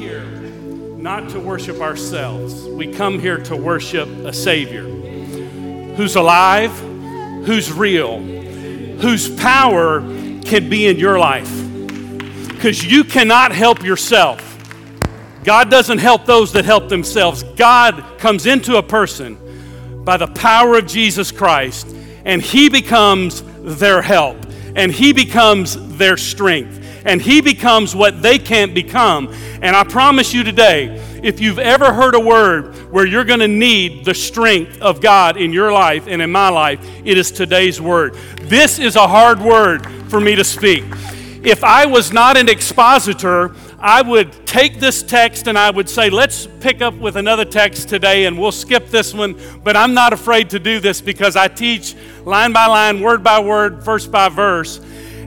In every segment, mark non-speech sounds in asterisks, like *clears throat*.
here not to worship ourselves. We come here to worship a Savior who's alive, who's real, whose power can be in your life. Because you cannot help yourself. God doesn't help those that help themselves. God comes into a person by the power of Jesus Christ, and He becomes their help, and He becomes their strength and He becomes what they can't become. And I promise you today, if you've ever heard a word where you're going to need the strength of God in your life and in my life, it is today's word. This is a hard word for me to speak. If I was not an expositor, I would take this text and I would say, let's pick up with another text today and we'll skip this one. But I'm not afraid to do this because I teach line by line, word by word, verse by verse.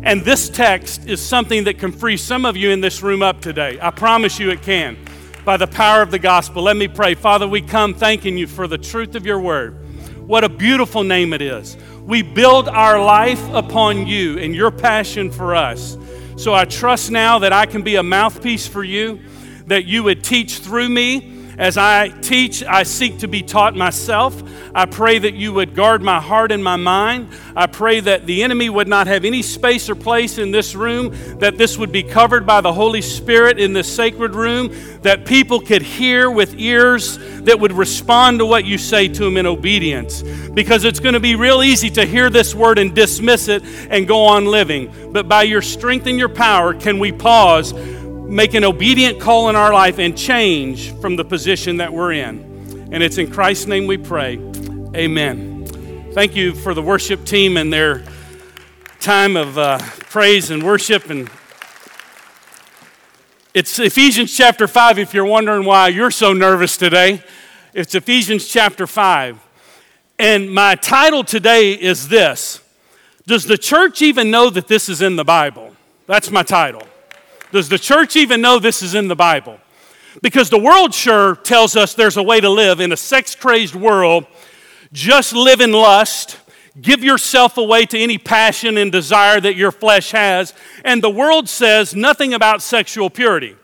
And this text is something that can free some of you in this room up today. I promise you it can. By the power of the gospel. Let me pray. Father, we come thanking you for the truth of your word. What a beautiful name it is. We build our life upon you and your passion for us. So I trust now that I can be a mouthpiece for you, that you would teach through me as I teach, I seek to be taught myself. I pray that you would guard my heart and my mind. I pray that the enemy would not have any space or place in this room, that this would be covered by the Holy Spirit in this sacred room, that people could hear with ears that would respond to what you say to them in obedience. Because it's going to be real easy to hear this word and dismiss it and go on living. But by your strength and your power, can we pause? Make an obedient call in our life and change from the position that we're in. And it's in Christ's name we pray. Amen. Thank you for the worship team and their time of uh, praise and worship. And it's Ephesians chapter 5, if you're wondering why you're so nervous today. It's Ephesians chapter 5. And my title today is this Does the church even know that this is in the Bible? That's my title. Does the church even know this is in the Bible? Because the world sure tells us there's a way to live in a sex crazed world. Just live in lust, give yourself away to any passion and desire that your flesh has. And the world says nothing about sexual purity.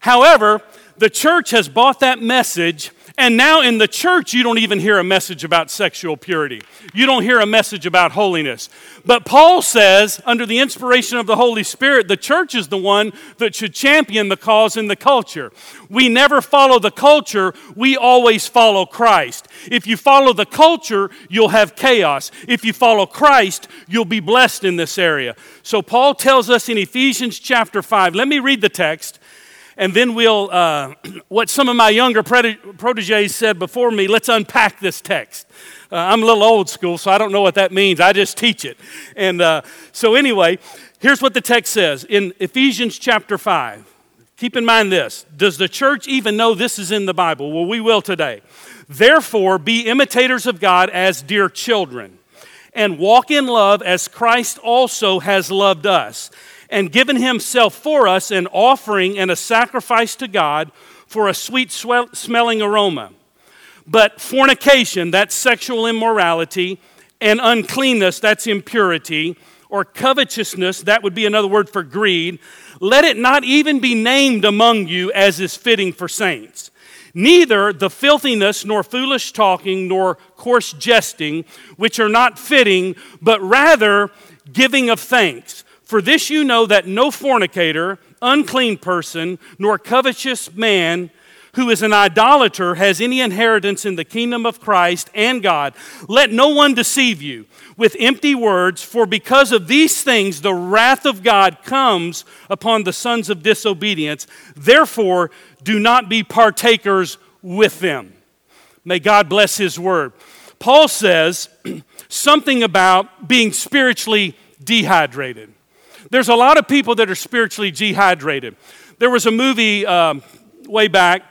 However, the church has bought that message and now in the church, you don't even hear a message about sexual purity. You don't hear a message about holiness. But Paul says, under the inspiration of the Holy Spirit, the church is the one that should champion the cause in the culture. We never follow the culture, we always follow Christ. If you follow the culture, you'll have chaos. If you follow Christ, you'll be blessed in this area. So Paul tells us in Ephesians chapter 5, let me read the text and then we'll, uh, *clears throat* what some of my younger proteges said before me, let's unpack this text. Uh, I'm a little old school, so I don't know what that means. I just teach it. And uh, so, anyway, here's what the text says in Ephesians chapter 5. Keep in mind this Does the church even know this is in the Bible? Well, we will today. Therefore, be imitators of God as dear children, and walk in love as Christ also has loved us and given himself for us an offering and a sacrifice to God for a sweet smelling aroma. But fornication, that's sexual immorality, and uncleanness, that's impurity, or covetousness, that would be another word for greed, let it not even be named among you as is fitting for saints. Neither the filthiness, nor foolish talking, nor coarse jesting, which are not fitting, but rather giving of thanks. For this you know that no fornicator, unclean person, nor covetous man who is an idolater has any inheritance in the kingdom of Christ and God. Let no one deceive you with empty words, for because of these things the wrath of God comes upon the sons of disobedience. Therefore, do not be partakers with them. May God bless his word. Paul says *clears throat* something about being spiritually dehydrated. There's a lot of people that are spiritually dehydrated. There was a movie um, way back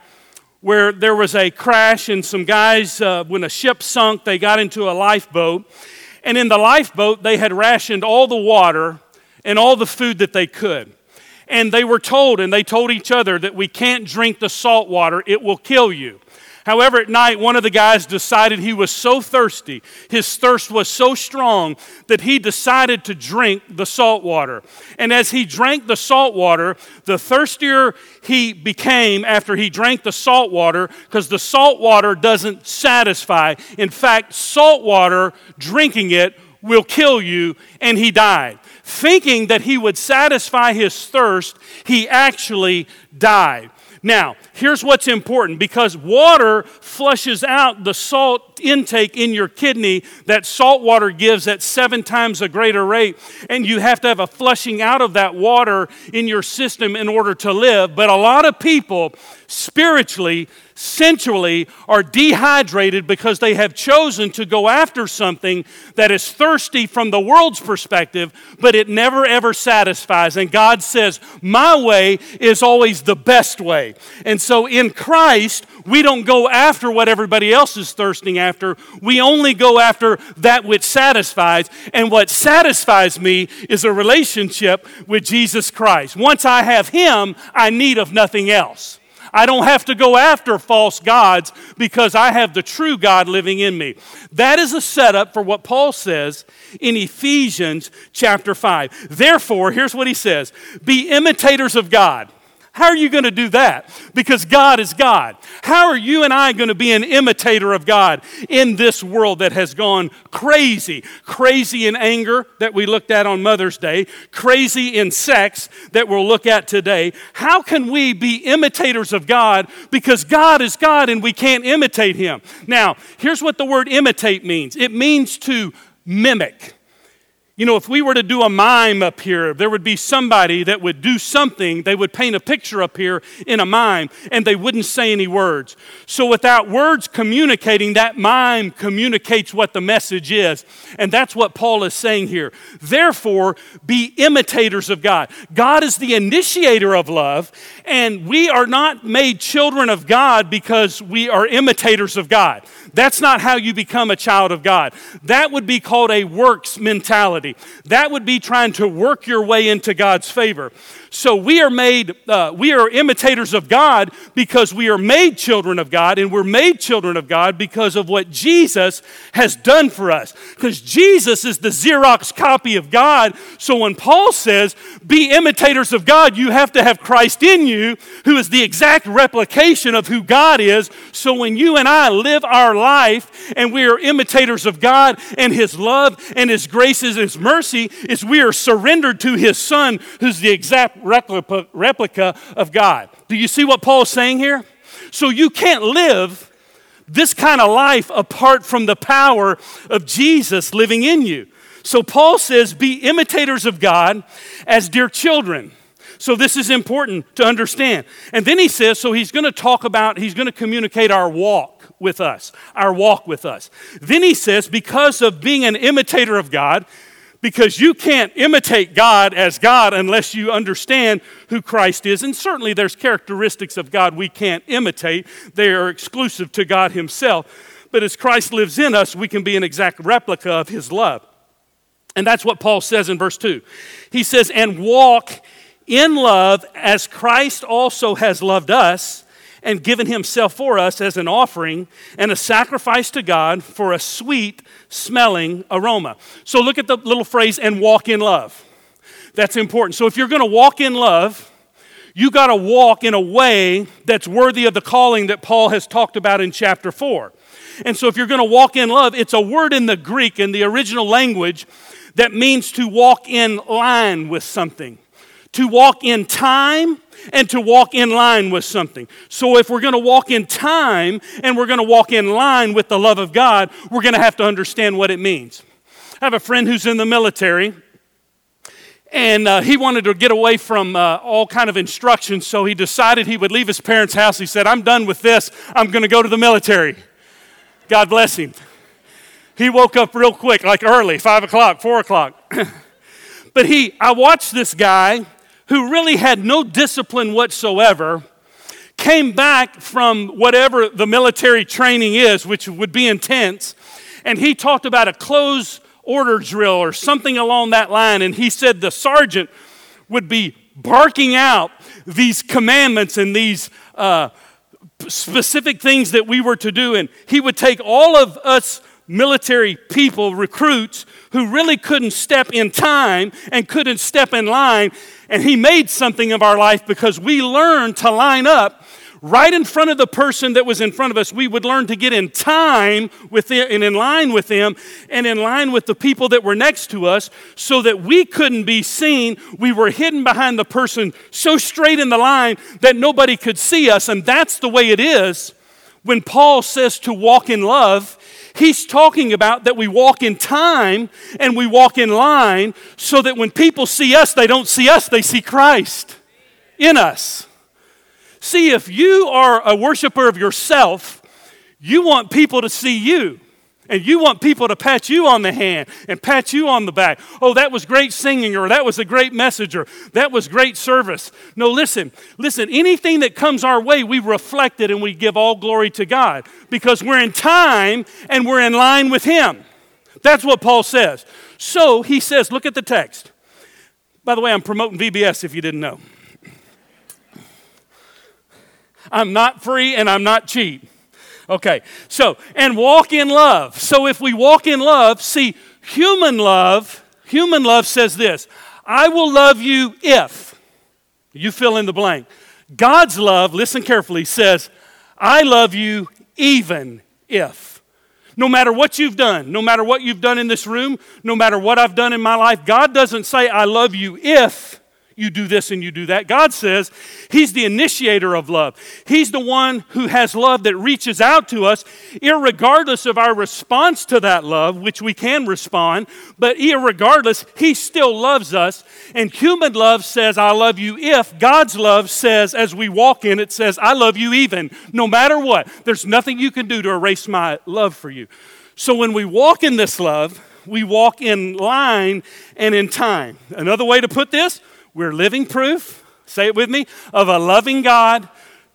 where there was a crash, and some guys, uh, when a ship sunk, they got into a lifeboat. And in the lifeboat, they had rationed all the water and all the food that they could. And they were told, and they told each other, that we can't drink the salt water, it will kill you. However, at night, one of the guys decided he was so thirsty, his thirst was so strong, that he decided to drink the salt water. And as he drank the salt water, the thirstier he became after he drank the salt water, because the salt water doesn't satisfy. In fact, salt water, drinking it, will kill you, and he died. Thinking that he would satisfy his thirst, he actually died. Now, here's what's important because water flushes out the salt intake in your kidney that salt water gives at seven times a greater rate. And you have to have a flushing out of that water in your system in order to live. But a lot of people spiritually sensually are dehydrated because they have chosen to go after something that is thirsty from the world's perspective, but it never ever satisfies. And God says, My way is always the best way. And so in Christ, we don't go after what everybody else is thirsting after. We only go after that which satisfies. And what satisfies me is a relationship with Jesus Christ. Once I have Him, I need of nothing else. I don't have to go after false gods because I have the true God living in me. That is a setup for what Paul says in Ephesians chapter 5. Therefore, here's what he says Be imitators of God how are you going to do that? Because God is God. How are you and I going to be an imitator of God in this world that has gone crazy? Crazy in anger that we looked at on Mother's Day, crazy in sex that we'll look at today. How can we be imitators of God because God is God and we can't imitate Him? Now, here's what the word imitate means it means to mimic. You know, if we were to do a mime up here, there would be somebody that would do something, they would paint a picture up here in a mime, and they wouldn't say any words. So, without words communicating, that mime communicates what the message is. And that's what Paul is saying here. Therefore, be imitators of God. God is the initiator of love, and we are not made children of God because we are imitators of God. That's not how you become a child of God. That would be called a works mentality. That would be trying to work your way into God's favor. So we are made, uh, we are imitators of God because we are made children of God, and we're made children of God because of what Jesus has done for us. Because Jesus is the Xerox copy of God. So when Paul says, be imitators of God, you have to have Christ in you, who is the exact replication of who God is. So when you and I live our life and we are imitators of God and His love and His graces and His mercy, is we are surrendered to His Son, who's the exact replica, replica of God. Do you see what Paul is saying here? So you can't live this kind of life apart from the power of Jesus living in you. So Paul says, Be imitators of God as dear children. So this is important to understand. And then he says, so he's going to talk about, he's going to communicate our walk with us, our walk with us. Then he says, because of being an imitator of God, because you can't imitate God as God unless you understand who Christ is. And certainly there's characteristics of God we can't imitate, they are exclusive to God Himself. But as Christ lives in us, we can be an exact replica of His love. And that's what Paul says in verse 2. He says, And walk in love as Christ also has loved us and given himself for us as an offering and a sacrifice to God for a sweet smelling aroma. So look at the little phrase, and walk in love. That's important. So if you're going to walk in love, you got to walk in a way that's worthy of the calling that Paul has talked about in chapter 4. And so if you're going to walk in love, it's a word in the Greek, in the original language, that means to walk in line with something, to walk in time and to walk in line with something. So, if we're going to walk in time and we're going to walk in line with the love of God, we're going to have to understand what it means. I have a friend who's in the military, and uh, he wanted to get away from uh, all kind of instructions, so he decided he would leave his parents' house. He said, "I'm done with this. I'm going to go to the military." God bless him. He woke up real quick, like early, five o'clock, four o'clock. *clears throat* but he, I watched this guy who really had no discipline whatsoever came back from whatever the military training is, which would be intense, and he talked about a close order drill or something along that line. And he said the sergeant would be barking out these commandments and these uh, specific things that we were to do. And he would take all of us military people, recruits, who really couldn't step in time and couldn't step in line. And he made something of our life because we learned to line up right in front of the person that was in front of us. We would learn to get in time with them and in line with them and in line with the people that were next to us so that we couldn't be seen. We were hidden behind the person so straight in the line that nobody could see us. And that's the way it is when Paul says to walk in love. He's talking about that we walk in time and we walk in line so that when people see us, they don't see us, they see Christ in us. See, if you are a worshiper of yourself, you want people to see you. And you want people to pat you on the hand and pat you on the back. Oh, that was great singing, or that was a great message, or that was great service. No, listen, listen, anything that comes our way, we reflect it and we give all glory to God because we're in time and we're in line with Him. That's what Paul says. So he says, look at the text. By the way, I'm promoting VBS if you didn't know. I'm not free and I'm not cheap. Okay, so, and walk in love. So if we walk in love, see, human love, human love says this I will love you if, you fill in the blank. God's love, listen carefully, says, I love you even if. No matter what you've done, no matter what you've done in this room, no matter what I've done in my life, God doesn't say, I love you if you do this and you do that. God says He's the initiator of love. He's the one who has love that reaches out to us, regardless of our response to that love, which we can respond, but regardless, He still loves us. And human love says, I love you if. God's love says, as we walk in, it says, I love you even, no matter what. There's nothing you can do to erase my love for you. So when we walk in this love, we walk in line and in time. Another way to put this, we're living proof, say it with me, of a loving God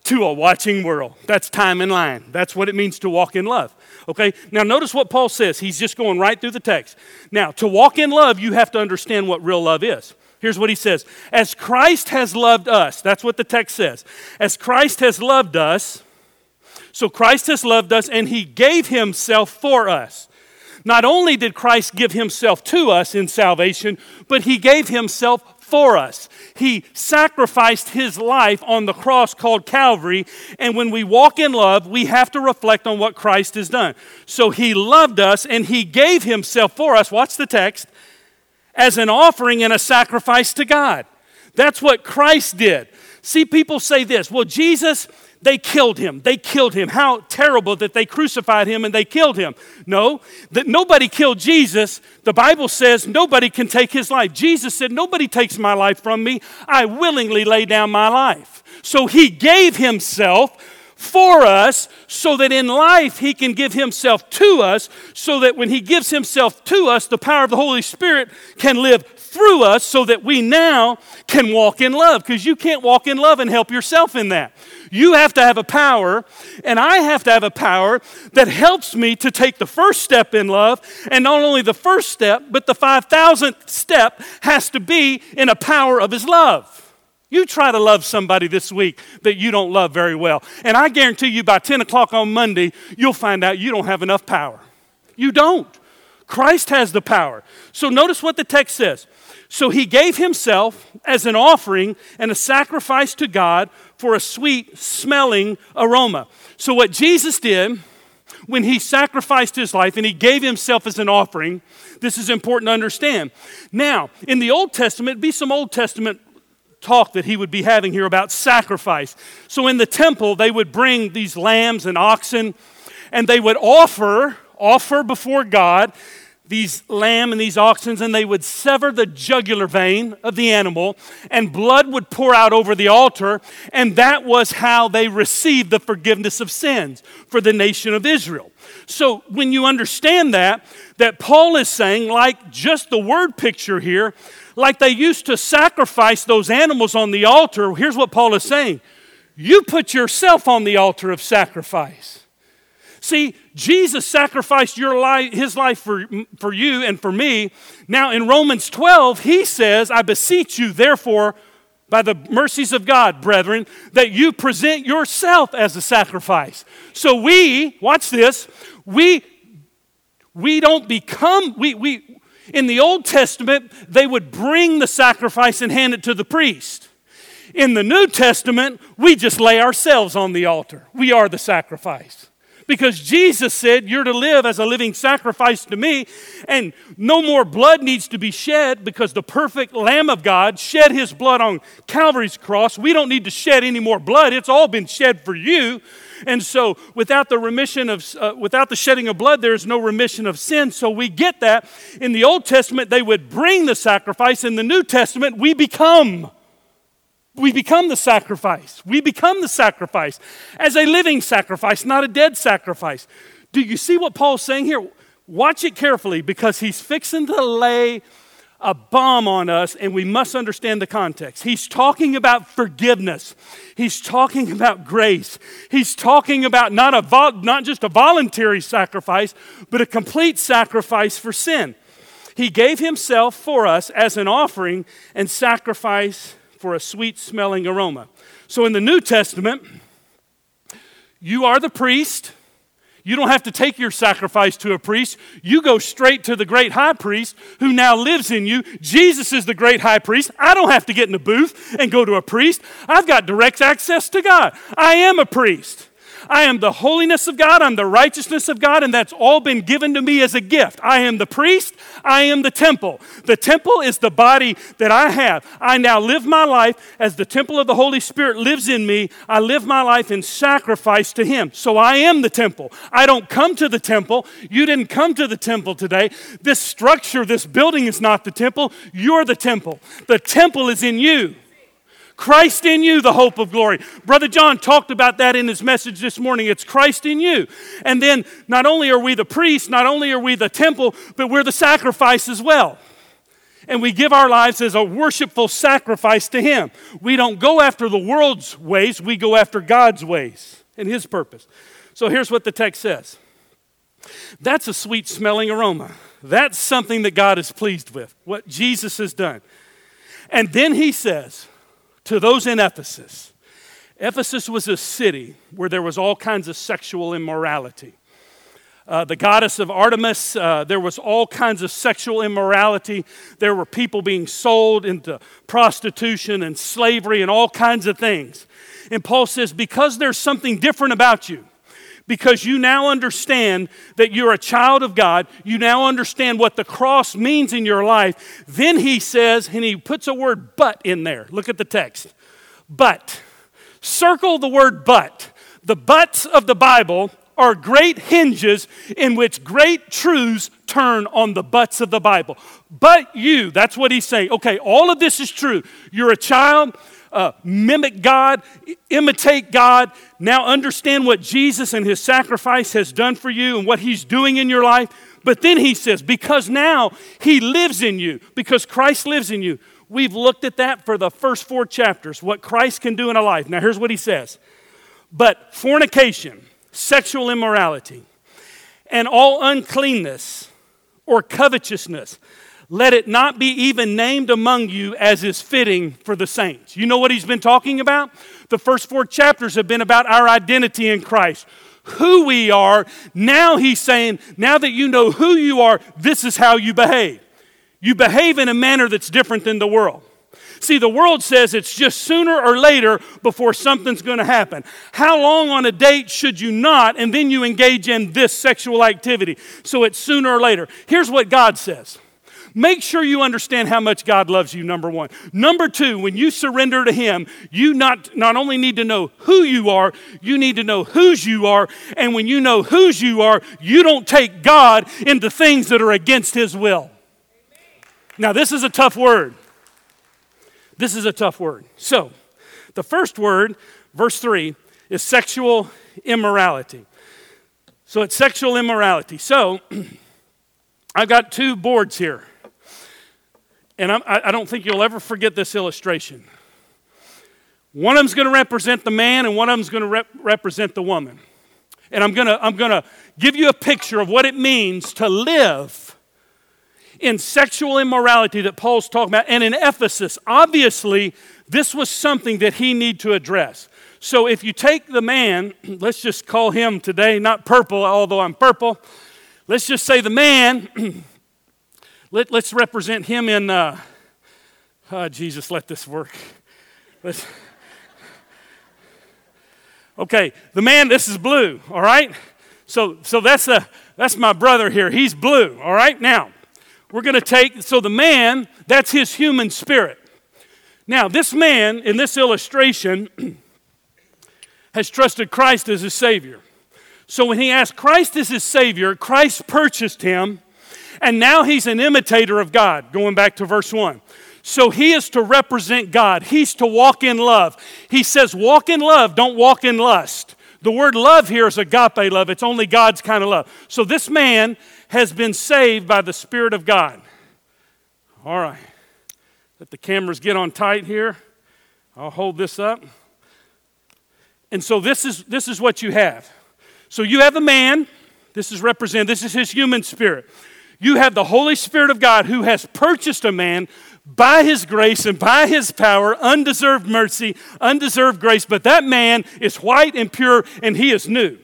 to a watching world. That's time in line. That's what it means to walk in love. Okay? Now, notice what Paul says. He's just going right through the text. Now, to walk in love, you have to understand what real love is. Here's what he says As Christ has loved us, that's what the text says. As Christ has loved us, so Christ has loved us and he gave himself for us. Not only did Christ give himself to us in salvation, but he gave himself for us. He sacrificed his life on the cross called Calvary. And when we walk in love, we have to reflect on what Christ has done. So he loved us and he gave himself for us. Watch the text as an offering and a sacrifice to God. That's what Christ did. See, people say this well, Jesus they killed him. They killed him. How terrible that they crucified him and they killed him. No, that nobody killed Jesus. The Bible says nobody can take his life. Jesus said, Nobody takes my life from me. I willingly lay down my life. So he gave himself for us so that in life he can give himself to us, so that when he gives himself to us, the power of the Holy Spirit can live through us so that we now can walk in love. Because you can't walk in love and help yourself in that. You have to have a power, and I have to have a power that helps me to take the first step in love. And not only the first step, but the 5,000th step has to be in a power of His love. You try to love somebody this week that you don't love very well. And I guarantee you by 10 o'clock on Monday, you'll find out you don't have enough power. You don't. Christ has the power. So notice what the text says. So he gave himself as an offering and a sacrifice to God for a sweet smelling aroma. So, what Jesus did when he sacrificed his life and he gave himself as an offering, this is important to understand. Now, in the Old Testament, be some Old Testament talk that he would be having here about sacrifice. So, in the temple, they would bring these lambs and oxen and they would offer offer before God these lamb and these oxen, and they would sever the jugular vein of the animal, and blood would pour out over the altar, and that was how they received the forgiveness of sins for the nation of Israel. So when you understand that, that Paul is saying, like just the word picture here, like they used to sacrifice those animals on the altar, here's what Paul is saying you put yourself on the altar of sacrifice. See, Jesus sacrificed your life, his life for, for you and for me. Now, in Romans 12, he says, I beseech you, therefore, by the mercies of God, brethren, that you present yourself as a sacrifice. So we, watch this, we we don't become we we in the Old Testament they would bring the sacrifice and hand it to the priest. In the New Testament, we just lay ourselves on the altar. We are the sacrifice because Jesus said, You're to live as a living sacrifice to me, and no more blood needs to be shed because the perfect Lamb of God shed his blood on Calvary's cross. We don't need to shed any more blood, it's all been shed for you. And so, without the remission of, uh, without the shedding of blood, there is no remission of sin. So we get that. In the Old Testament, they would bring the sacrifice. In the New Testament, we become we become the sacrifice. We become the sacrifice as a living sacrifice, not a dead sacrifice. Do you see what Paul's saying here? Watch it carefully because he's fixing to lay a bomb on us, and we must understand the context. He's talking about forgiveness. He's talking about grace. He's talking about not, a not just a voluntary sacrifice, but a complete sacrifice for sin. He gave himself for us as an offering and sacrifice for a sweet smelling aroma. So in the New Testament, you are the priest. You don't have to take your sacrifice to a priest. You go straight to the great high priest who now lives in you. Jesus is the great high priest. I don't have to get in a booth and go to a priest. I've got direct access to God. I am a priest. I am the holiness of God, I'm the righteousness of God, and that's all been given to me as a gift. I am the priest, I am the temple. The temple is the body that I have. I now live my life as the temple of the Holy Spirit lives in me. I live my life in sacrifice to Him. So I am the temple. I don't come to the temple. You didn't come to the temple today. This structure, this building is not the temple. You're the temple. The temple is in you. Christ in you, the hope of glory. Brother John talked about that in his message this morning. It's Christ in you. And then not only are we the priest, not only are we the temple, but we're the sacrifice as well. And we give our lives as a worshipful sacrifice to Him. We don't go after the world's ways, we go after God's ways and His purpose. So here's what the text says that's a sweet smelling aroma. That's something that God is pleased with, what Jesus has done. And then He says, to those in Ephesus. Ephesus was a city where there was all kinds of sexual immorality. Uh, the goddess of Artemis, uh, there was all kinds of sexual immorality. There were people being sold into prostitution and slavery and all kinds of things. And Paul says, because there's something different about you, because you now understand that you're a child of God, you now understand what the cross means in your life. Then he says, and he puts a word but in there. Look at the text. But. Circle the word but. The buts of the Bible are great hinges in which great truths turn on the buts of the Bible. But you, that's what he's saying. Okay, all of this is true. You're a child uh, mimic God, imitate God, now understand what Jesus and his sacrifice has done for you and what he's doing in your life. But then he says, because now he lives in you, because Christ lives in you. We've looked at that for the first four chapters, what Christ can do in a life. Now, here's what he says But fornication, sexual immorality, and all uncleanness or covetousness, let it not be even named among you as is fitting for the saints. You know what he's been talking about? The first four chapters have been about our identity in Christ, who we are. Now he's saying, now that you know who you are, this is how you behave. You behave in a manner that's different than the world. See, the world says it's just sooner or later before something's going to happen. How long on a date should you not, and then you engage in this sexual activity? So it's sooner or later. Here's what God says Make sure you understand how much God loves you, number one. Number two, when you surrender to Him, you not, not only need to know who you are, you need to know whose you are. And when you know whose you are, you don't take God into things that are against His will. Now, this is a tough word. This is a tough word. So, the first word, verse 3, is sexual immorality. So, it's sexual immorality. So, *clears throat* I've got two boards here. And I'm, I, don't think you'll ever forget this illustration. One of them's going to represent the man, and one of them's going to rep- represent the woman. And I'm going to I'm going to give you a picture of what it means to live in sexual immorality that Paul's talking about. And in Ephesus, obviously, This was something that he needed to address. So if you take the man, *clears throat* let's just call him today, not purple, although I'm purple. Let's just say the man, *clears throat* let, us represent him in, uh, oh, Jesus, let this work. Let's, okay, the man, this is blue, all right? So, so that's, a, that's my brother here. He's blue, all right? Now, we're going to take, so the man, that's his human spirit. Now, this man in this illustration *clears throat* has trusted Christ as his Savior. So when he asked Christ as his Savior, Christ purchased him, and now he's an imitator of God, going back to verse 1. So he is to represent God, he's to walk in love. He says, Walk in love, don't walk in lust. The word love here is agape love, it's only God's kind of love. So this man has been saved by the Spirit of God. All right. Let the cameras get on tight here. I'll hold this up. And so this is, this is what you have. So you have a man, this is represented, this is his human spirit. You have the Holy Spirit of God who has purchased a man by his grace and by his power, undeserved mercy, undeserved grace, but that man is white and pure and he is new.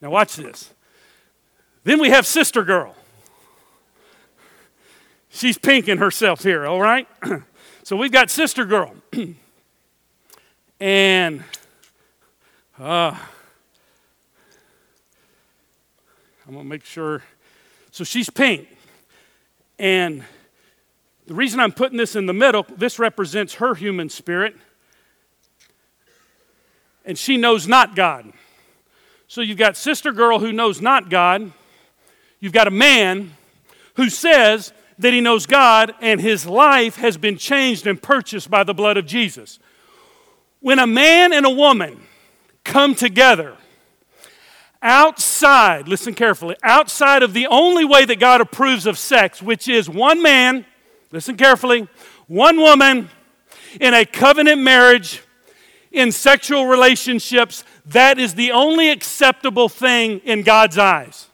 Now, watch this. Then we have Sister Girl. She's pinking herself here, all right? *clears throat* so we've got Sister Girl. *clears throat* and uh, I'm going to make sure. So she's pink. And the reason I'm putting this in the middle, this represents her human spirit. And she knows not God. So you've got sister girl who knows not God. You've got a man who says, that he knows God and his life has been changed and purchased by the blood of Jesus. When a man and a woman come together outside, listen carefully, outside of the only way that God approves of sex, which is one man, listen carefully, one woman in a covenant marriage, in sexual relationships, that is the only acceptable thing in God's eyes.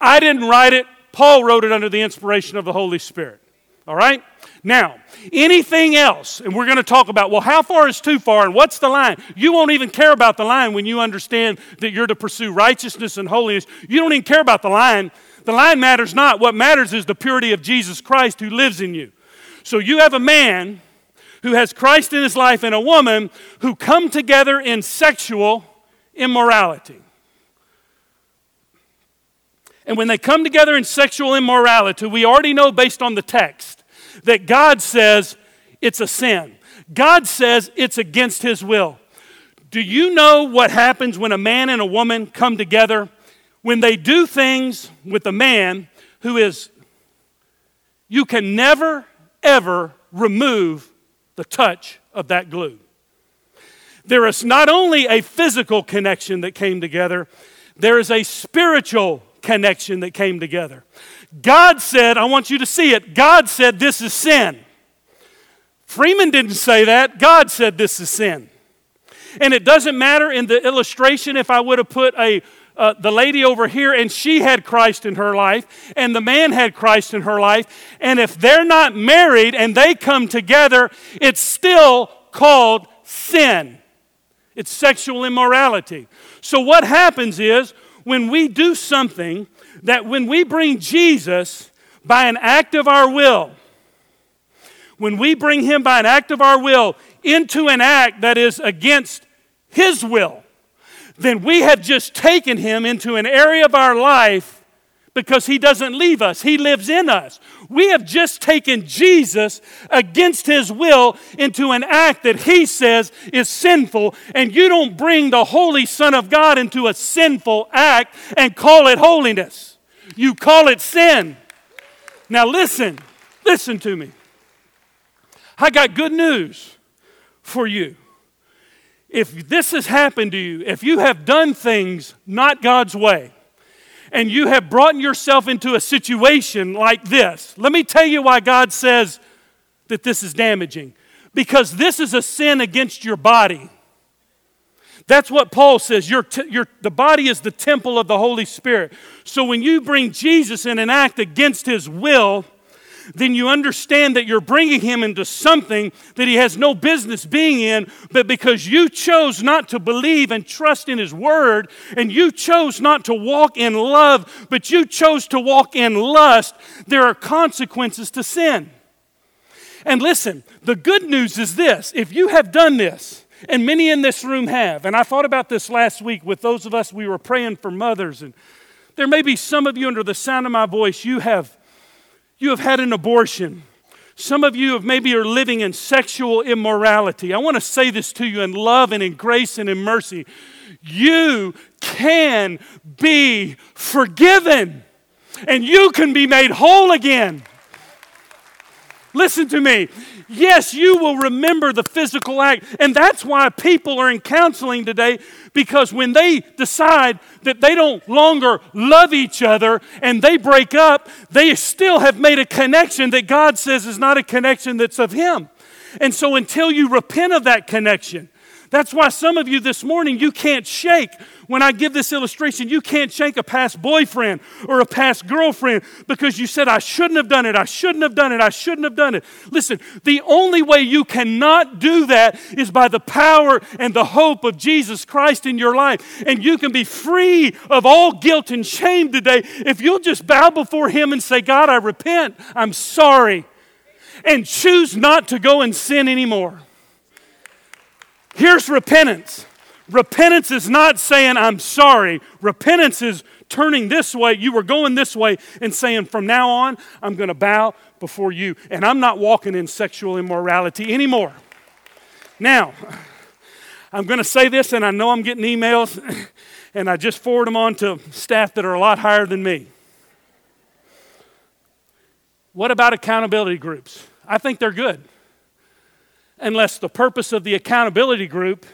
I didn't write it, Paul wrote it under the inspiration of the Holy Spirit. All right? Now, anything else, and we're going to talk about, well, how far is too far and what's the line? You won't even care about the line when you understand that you're to pursue righteousness and holiness. You don't even care about the line. The line matters not. What matters is the purity of Jesus Christ who lives in you. So you have a man who has Christ in his life and a woman who come together in sexual immorality. And when they come together in sexual immorality, we already know based on the text that God says it's a sin. God says it's against His will. Do you know what happens when a man and a woman come together? When they do things with a man who is, you can never, ever remove the touch of that glue. There is not only a physical connection that came together, there is a spiritual connection that came together. God said, I want you to see it. God said, This is sin. Freeman didn't say that. God said, This is sin. And it doesn't matter in the illustration if I would have put a uh, the lady over here and she had Christ in her life, and the man had Christ in her life, and if they're not married and they come together, it's still called sin. It's sexual immorality. So, what happens is when we do something that when we bring Jesus by an act of our will, when we bring him by an act of our will into an act that is against his will, then we have just taken him into an area of our life because he doesn't leave us, he lives in us. We have just taken Jesus against his will into an act that he says is sinful, and you don't bring the Holy Son of God into a sinful act and call it holiness. You call it sin. Now, listen, listen to me. I got good news for you. If this has happened to you, if you have done things not God's way, and you have brought yourself into a situation like this, let me tell you why God says that this is damaging. Because this is a sin against your body. That's what Paul says. Your, t- your, the body is the temple of the Holy Spirit. So when you bring Jesus in an act against his will, then you understand that you're bringing him into something that he has no business being in, but because you chose not to believe and trust in his word, and you chose not to walk in love, but you chose to walk in lust, there are consequences to sin. And listen, the good news is this if you have done this, and many in this room have, and I thought about this last week with those of us we were praying for mothers, and there may be some of you under the sound of my voice, you have, you have had an abortion. Some of you have maybe are living in sexual immorality. I want to say this to you in love and in grace and in mercy. You can be forgiven and you can be made whole again. Listen to me. Yes, you will remember the physical act. And that's why people are in counseling today because when they decide that they don't longer love each other and they break up, they still have made a connection that God says is not a connection that's of Him. And so until you repent of that connection, that's why some of you this morning, you can't shake. When I give this illustration, you can't shake a past boyfriend or a past girlfriend because you said, I shouldn't have done it, I shouldn't have done it, I shouldn't have done it. Listen, the only way you cannot do that is by the power and the hope of Jesus Christ in your life. And you can be free of all guilt and shame today if you'll just bow before Him and say, God, I repent, I'm sorry, and choose not to go and sin anymore. Here's repentance. Repentance is not saying, I'm sorry. Repentance is turning this way. You were going this way and saying, from now on, I'm going to bow before you. And I'm not walking in sexual immorality anymore. Now, I'm going to say this, and I know I'm getting emails, *laughs* and I just forward them on to staff that are a lot higher than me. What about accountability groups? I think they're good unless the purpose of the accountability group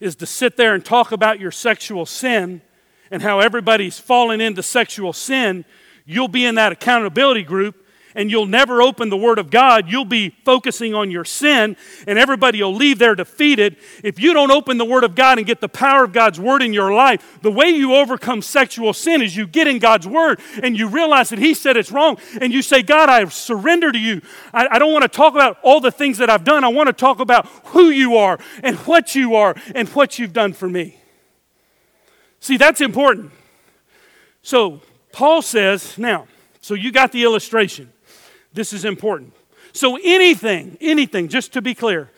is to sit there and talk about your sexual sin and how everybody's fallen into sexual sin, you'll be in that accountability group and you'll never open the Word of God. You'll be focusing on your sin, and everybody will leave there defeated. If you don't open the Word of God and get the power of God's Word in your life, the way you overcome sexual sin is you get in God's Word and you realize that He said it's wrong, and you say, God, I surrender to you. I, I don't want to talk about all the things that I've done. I want to talk about who you are and what you are and what you've done for me. See, that's important. So, Paul says, now, so you got the illustration. This is important. So, anything, anything, just to be clear,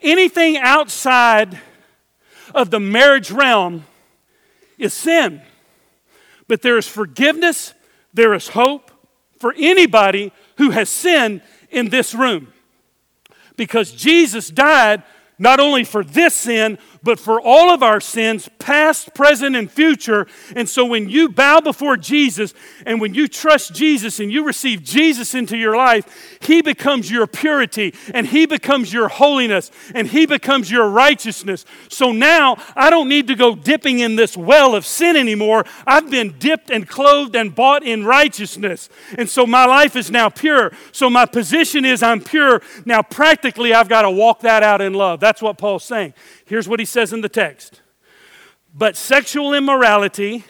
anything outside of the marriage realm is sin. But there is forgiveness, there is hope for anybody who has sinned in this room. Because Jesus died not only for this sin, but for all of our sins, past, present, and future. And so when you bow before Jesus and when you trust Jesus and you receive Jesus into your life, He becomes your purity and He becomes your holiness and He becomes your righteousness. So now I don't need to go dipping in this well of sin anymore. I've been dipped and clothed and bought in righteousness. And so my life is now pure. So my position is I'm pure. Now, practically, I've got to walk that out in love. That's what Paul's saying. Here's what he says in the text But sexual immorality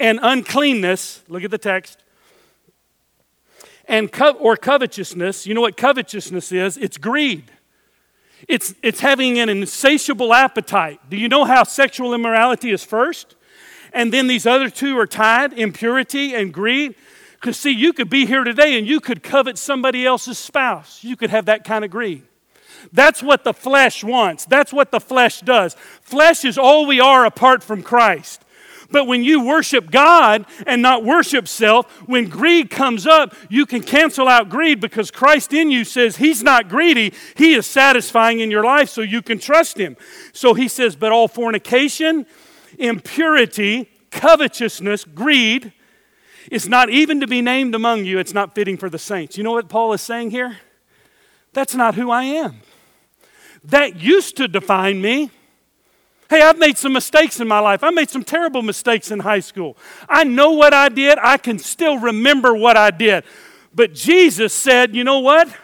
and uncleanness, look at the text, and co- or covetousness, you know what covetousness is? It's greed. It's, it's having an insatiable appetite. Do you know how sexual immorality is first? And then these other two are tied impurity and greed. Because, see, you could be here today and you could covet somebody else's spouse. You could have that kind of greed. That's what the flesh wants. That's what the flesh does. Flesh is all we are apart from Christ. But when you worship God and not worship self, when greed comes up, you can cancel out greed because Christ in you says He's not greedy. He is satisfying in your life so you can trust Him. So He says, but all fornication, impurity, covetousness, greed is not even to be named among you. It's not fitting for the saints. You know what Paul is saying here? That's not who I am. That used to define me. Hey, I've made some mistakes in my life. I made some terrible mistakes in high school. I know what I did. I can still remember what I did. But Jesus said, you know what?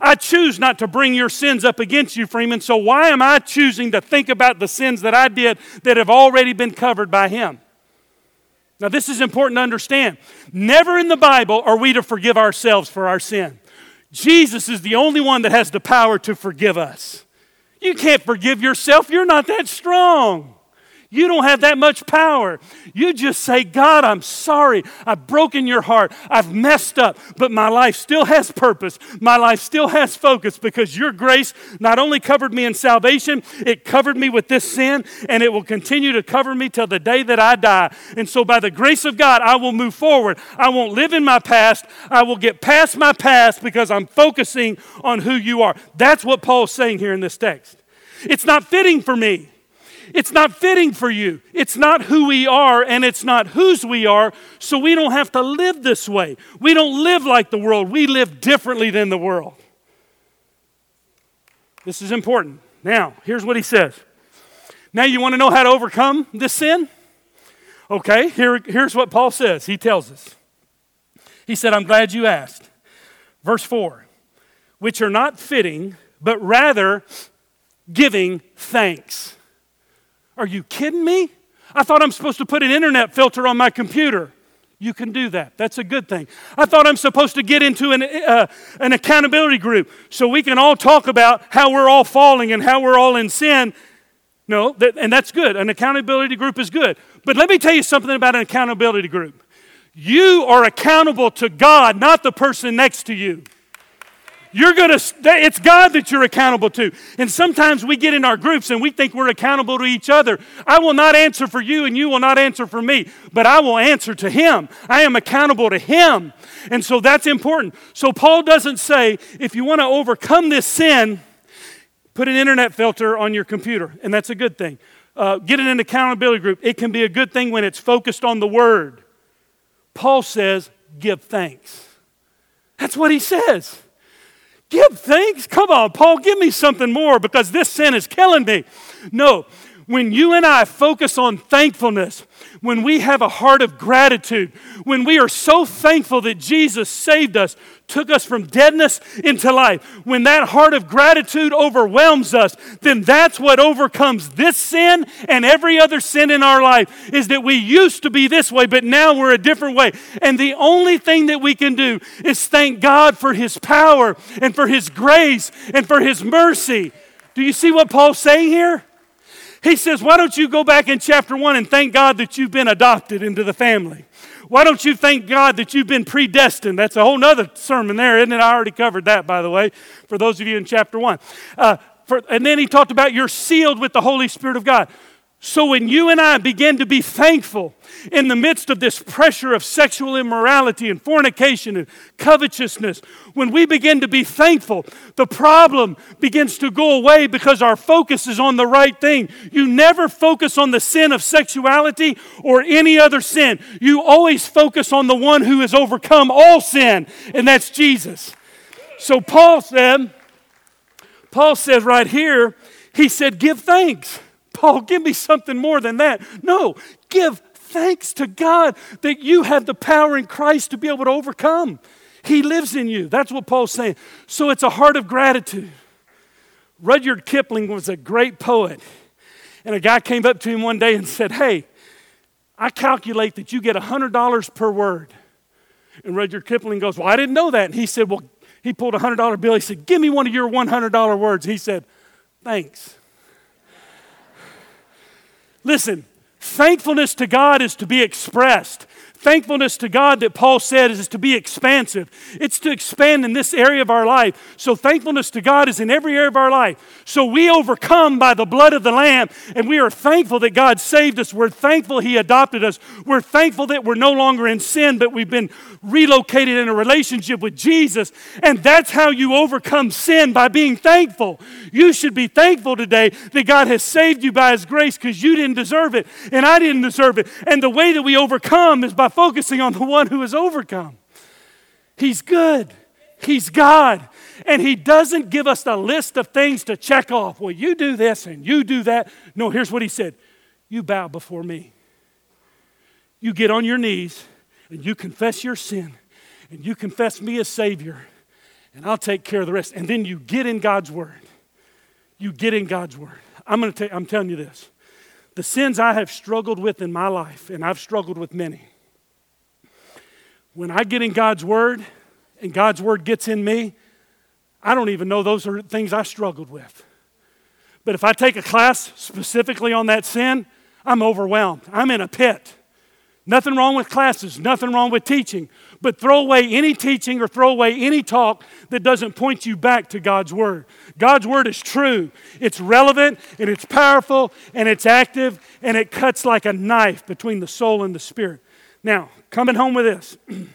I choose not to bring your sins up against you, Freeman. So why am I choosing to think about the sins that I did that have already been covered by Him? Now, this is important to understand. Never in the Bible are we to forgive ourselves for our sin. Jesus is the only one that has the power to forgive us. You can't forgive yourself, you're not that strong. You don't have that much power. You just say, God, I'm sorry. I've broken your heart. I've messed up, but my life still has purpose. My life still has focus because your grace not only covered me in salvation, it covered me with this sin, and it will continue to cover me till the day that I die. And so, by the grace of God, I will move forward. I won't live in my past. I will get past my past because I'm focusing on who you are. That's what Paul's saying here in this text. It's not fitting for me. It's not fitting for you. It's not who we are and it's not whose we are, so we don't have to live this way. We don't live like the world, we live differently than the world. This is important. Now, here's what he says. Now, you want to know how to overcome this sin? Okay, here, here's what Paul says. He tells us. He said, I'm glad you asked. Verse 4 which are not fitting, but rather giving thanks. Are you kidding me? I thought I'm supposed to put an internet filter on my computer. You can do that. That's a good thing. I thought I'm supposed to get into an, uh, an accountability group so we can all talk about how we're all falling and how we're all in sin. No, that, and that's good. An accountability group is good. But let me tell you something about an accountability group. You are accountable to God, not the person next to you. You're going to, it's God that you're accountable to. And sometimes we get in our groups and we think we're accountable to each other. I will not answer for you and you will not answer for me, but I will answer to Him. I am accountable to Him. And so that's important. So Paul doesn't say, if you want to overcome this sin, put an internet filter on your computer, and that's a good thing. Uh, get in an accountability group. It can be a good thing when it's focused on the Word. Paul says, give thanks. That's what he says. Give thanks? Come on, Paul, give me something more because this sin is killing me. No, when you and I focus on thankfulness, when we have a heart of gratitude, when we are so thankful that Jesus saved us, took us from deadness into life, when that heart of gratitude overwhelms us, then that's what overcomes this sin and every other sin in our life is that we used to be this way, but now we're a different way. And the only thing that we can do is thank God for His power and for His grace and for His mercy. Do you see what Paul's saying here? He says, Why don't you go back in chapter 1 and thank God that you've been adopted into the family? Why don't you thank God that you've been predestined? That's a whole nother sermon there, isn't it? I already covered that, by the way, for those of you in chapter 1. Uh, for, and then he talked about you're sealed with the Holy Spirit of God. So when you and I begin to be thankful in the midst of this pressure of sexual immorality and fornication and covetousness, when we begin to be thankful, the problem begins to go away because our focus is on the right thing. You never focus on the sin of sexuality or any other sin. You always focus on the one who has overcome all sin, and that's Jesus. So Paul said, Paul says right here, he said, give thanks. Paul, give me something more than that. No, give thanks to God that you have the power in Christ to be able to overcome. He lives in you. That's what Paul's saying. So it's a heart of gratitude. Rudyard Kipling was a great poet. And a guy came up to him one day and said, Hey, I calculate that you get $100 per word. And Rudyard Kipling goes, Well, I didn't know that. And he said, Well, he pulled a $100 bill. He said, Give me one of your $100 words. He said, Thanks. Listen, thankfulness to God is to be expressed. Thankfulness to God that Paul said is to be expansive. It's to expand in this area of our life. So thankfulness to God is in every area of our life. So we overcome by the blood of the Lamb, and we are thankful that God saved us. We're thankful He adopted us. We're thankful that we're no longer in sin, but we've been relocated in a relationship with Jesus. And that's how you overcome sin by being thankful. You should be thankful today that God has saved you by His grace because you didn't deserve it, and I didn't deserve it. And the way that we overcome is by focusing on the one who has overcome. He's good, He's God. And He doesn't give us a list of things to check off. Well, you do this and you do that. No, here's what He said You bow before me. You get on your knees and you confess your sin and you confess me as Savior, and I'll take care of the rest. And then you get in God's Word. You get in God's Word. I'm to tell I'm telling you this. The sins I have struggled with in my life, and I've struggled with many, when I get in God's Word and God's Word gets in me, I don't even know those are things I struggled with. But if I take a class specifically on that sin, I'm overwhelmed. I'm in a pit. Nothing wrong with classes, nothing wrong with teaching. But throw away any teaching or throw away any talk that doesn't point you back to God's Word. God's Word is true, it's relevant, and it's powerful, and it's active, and it cuts like a knife between the soul and the spirit. Now, coming home with this. *clears throat*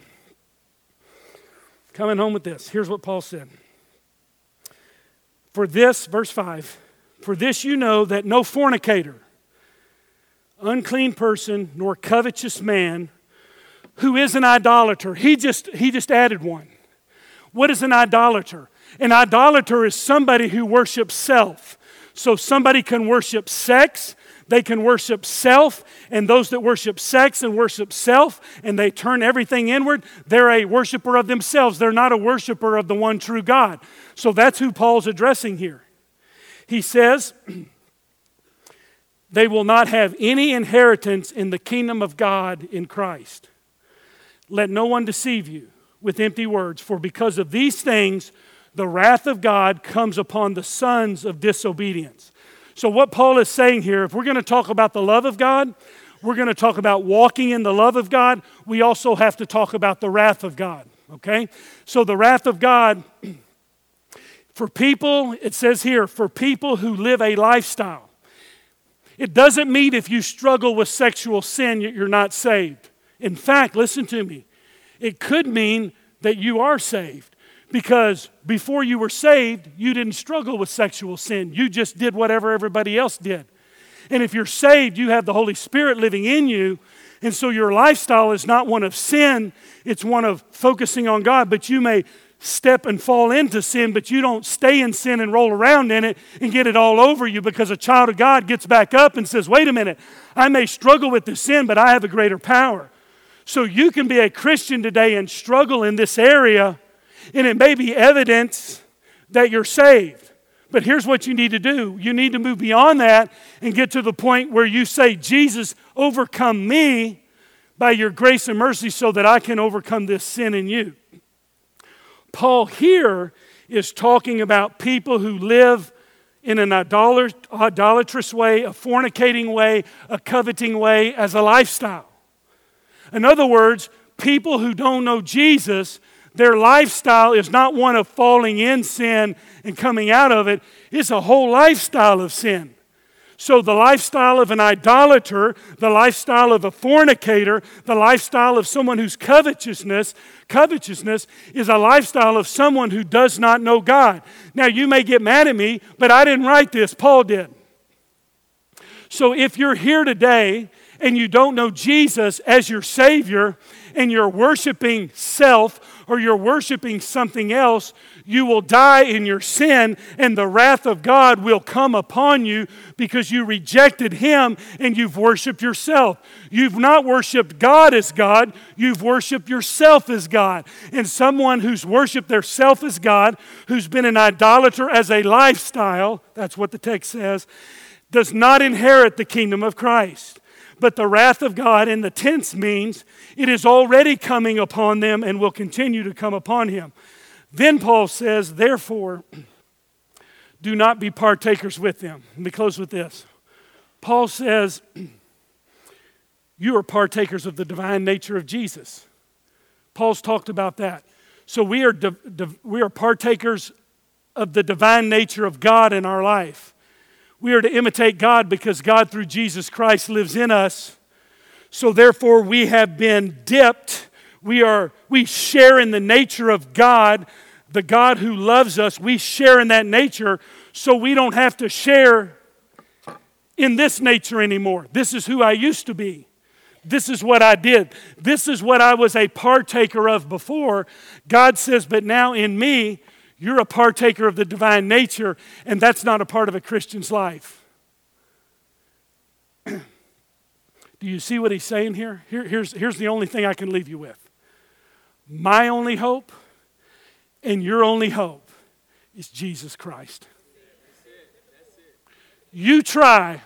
coming home with this. Here's what Paul said. For this, verse 5, for this you know that no fornicator, unclean person, nor covetous man who is an idolater, he just, he just added one. What is an idolater? An idolater is somebody who worships self. So somebody can worship sex, they can worship self, and those that worship sex and worship self and they turn everything inward, they're a worshiper of themselves. They're not a worshiper of the one true God. So that's who Paul's addressing here. He says, *clears throat* they will not have any inheritance in the kingdom of God in Christ. Let no one deceive you with empty words, for because of these things, the wrath of God comes upon the sons of disobedience. So, what Paul is saying here, if we're going to talk about the love of God, we're going to talk about walking in the love of God, we also have to talk about the wrath of God. Okay? So, the wrath of God, *clears throat* for people, it says here, for people who live a lifestyle. It doesn't mean if you struggle with sexual sin, you're not saved. In fact, listen to me, it could mean that you are saved. Because before you were saved, you didn't struggle with sexual sin. You just did whatever everybody else did. And if you're saved, you have the Holy Spirit living in you. And so your lifestyle is not one of sin, it's one of focusing on God. But you may step and fall into sin, but you don't stay in sin and roll around in it and get it all over you because a child of God gets back up and says, Wait a minute, I may struggle with this sin, but I have a greater power. So you can be a Christian today and struggle in this area and it may be evidence that you're saved. But here's what you need to do you need to move beyond that and get to the point where you say, Jesus, overcome me by your grace and mercy so that I can overcome this sin in you. Paul here is talking about people who live in an idolatrous way, a fornicating way, a coveting way as a lifestyle. In other words, people who don't know Jesus their lifestyle is not one of falling in sin and coming out of it, it's a whole lifestyle of sin. So, the lifestyle of an idolater, the lifestyle of a fornicator, the lifestyle of someone whose covetousness, covetousness is a lifestyle of someone who does not know God. Now, you may get mad at me, but I didn't write this, Paul did. So, if you're here today and you don't know Jesus as your Savior and you're worshiping self or you're worshiping something else, you will die in your sin, and the wrath of God will come upon you because you rejected Him and you've worshiped yourself. You've not worshiped God as God, you've worshiped yourself as God. And someone who's worshiped their self as God, who's been an idolater as a lifestyle, that's what the text says, does not inherit the kingdom of Christ. But the wrath of God in the tense means it is already coming upon them and will continue to come upon him. Then Paul says, therefore, do not be partakers with them. Let me close with this. Paul says, you are partakers of the divine nature of Jesus. Paul's talked about that. So we are, we are partakers of the divine nature of God in our life. We are to imitate God because God, through Jesus Christ, lives in us. So therefore, we have been dipped. We, are, we share in the nature of God, the God who loves us. We share in that nature so we don't have to share in this nature anymore. This is who I used to be. This is what I did. This is what I was a partaker of before. God says, but now in me, you're a partaker of the divine nature, and that's not a part of a Christian's life. *clears throat* Do you see what he's saying here? here here's, here's the only thing I can leave you with. My only hope and your only hope is Jesus Christ. You try,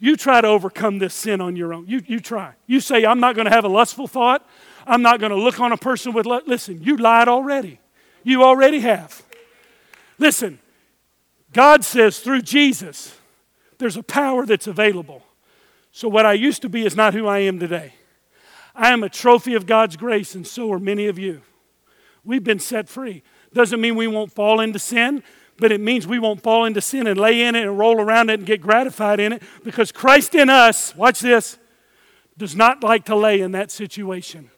you try to overcome this sin on your own. You, you try. You say, I'm not going to have a lustful thought. I'm not going to look on a person with, listen, you lied already. You already have. Listen, God says through Jesus, there's a power that's available. So, what I used to be is not who I am today. I am a trophy of God's grace, and so are many of you. We've been set free. Doesn't mean we won't fall into sin, but it means we won't fall into sin and lay in it and roll around it and get gratified in it because Christ in us, watch this, does not like to lay in that situation.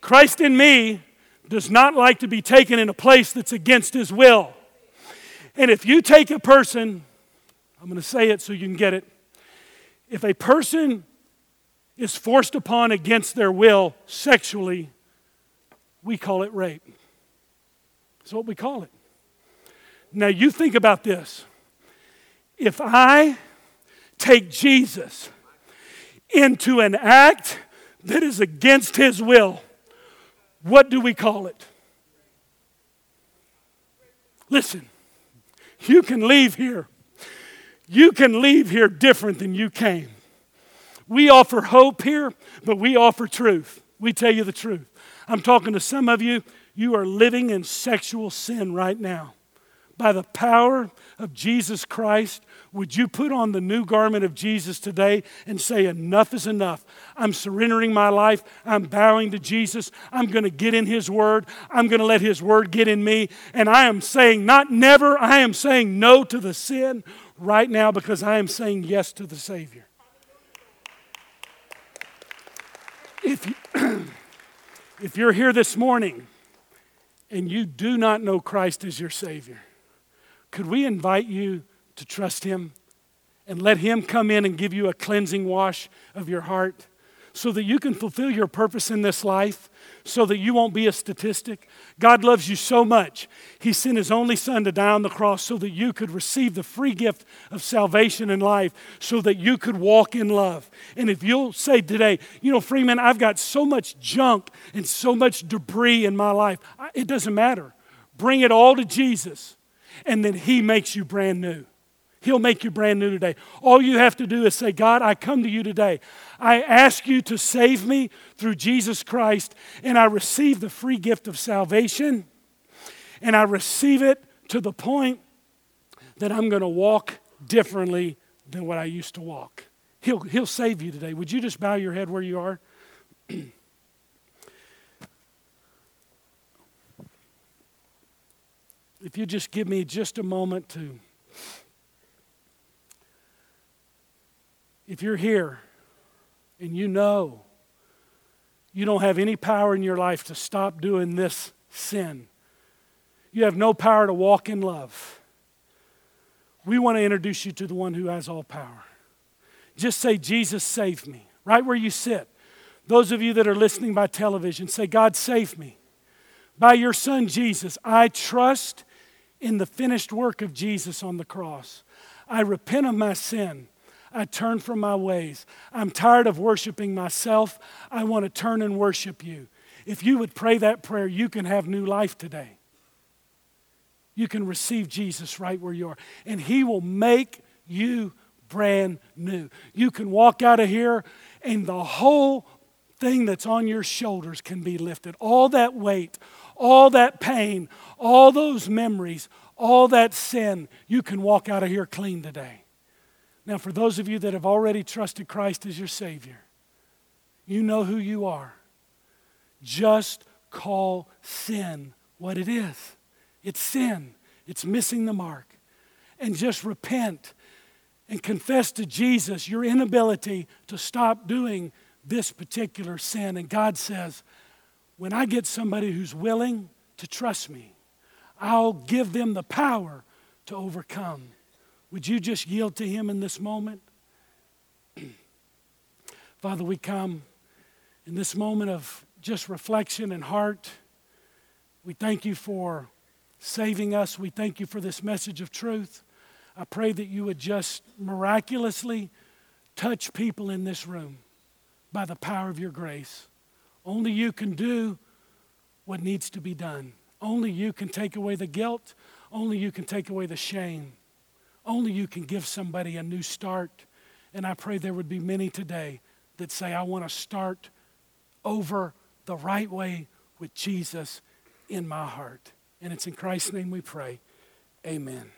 Christ in me does not like to be taken in a place that's against his will. And if you take a person, I'm going to say it so you can get it. If a person is forced upon against their will sexually, we call it rape. That's what we call it. Now, you think about this. If I take Jesus into an act that is against his will, what do we call it? Listen, you can leave here. You can leave here different than you came. We offer hope here, but we offer truth. We tell you the truth. I'm talking to some of you, you are living in sexual sin right now. By the power of Jesus Christ, would you put on the new garment of Jesus today and say, Enough is enough? I'm surrendering my life. I'm bowing to Jesus. I'm going to get in His Word. I'm going to let His Word get in me. And I am saying, not never, I am saying no to the sin right now because I am saying yes to the Savior. If, you, *clears throat* if you're here this morning and you do not know Christ as your Savior, could we invite you to trust Him and let Him come in and give you a cleansing wash of your heart so that you can fulfill your purpose in this life, so that you won't be a statistic. God loves you so much. He sent His only Son to die on the cross so that you could receive the free gift of salvation and life, so that you could walk in love. And if you'll say today, you know, Freeman, I've got so much junk and so much debris in my life, it doesn't matter. Bring it all to Jesus, and then He makes you brand new. He'll make you brand new today. All you have to do is say, God, I come to you today. I ask you to save me through Jesus Christ, and I receive the free gift of salvation, and I receive it to the point that I'm going to walk differently than what I used to walk. He'll, he'll save you today. Would you just bow your head where you are? *clears throat* if you just give me just a moment to. If you're here and you know you don't have any power in your life to stop doing this sin, you have no power to walk in love, we want to introduce you to the one who has all power. Just say, Jesus, save me, right where you sit. Those of you that are listening by television, say, God, save me. By your son Jesus, I trust in the finished work of Jesus on the cross. I repent of my sin. I turn from my ways. I'm tired of worshiping myself. I want to turn and worship you. If you would pray that prayer, you can have new life today. You can receive Jesus right where you are, and He will make you brand new. You can walk out of here, and the whole thing that's on your shoulders can be lifted. All that weight, all that pain, all those memories, all that sin, you can walk out of here clean today. Now, for those of you that have already trusted Christ as your Savior, you know who you are. Just call sin what it is it's sin, it's missing the mark. And just repent and confess to Jesus your inability to stop doing this particular sin. And God says, when I get somebody who's willing to trust me, I'll give them the power to overcome. Would you just yield to Him in this moment? *clears throat* Father, we come in this moment of just reflection and heart. We thank you for saving us. We thank you for this message of truth. I pray that you would just miraculously touch people in this room by the power of your grace. Only you can do what needs to be done. Only you can take away the guilt. Only you can take away the shame. Only you can give somebody a new start. And I pray there would be many today that say, I want to start over the right way with Jesus in my heart. And it's in Christ's name we pray. Amen.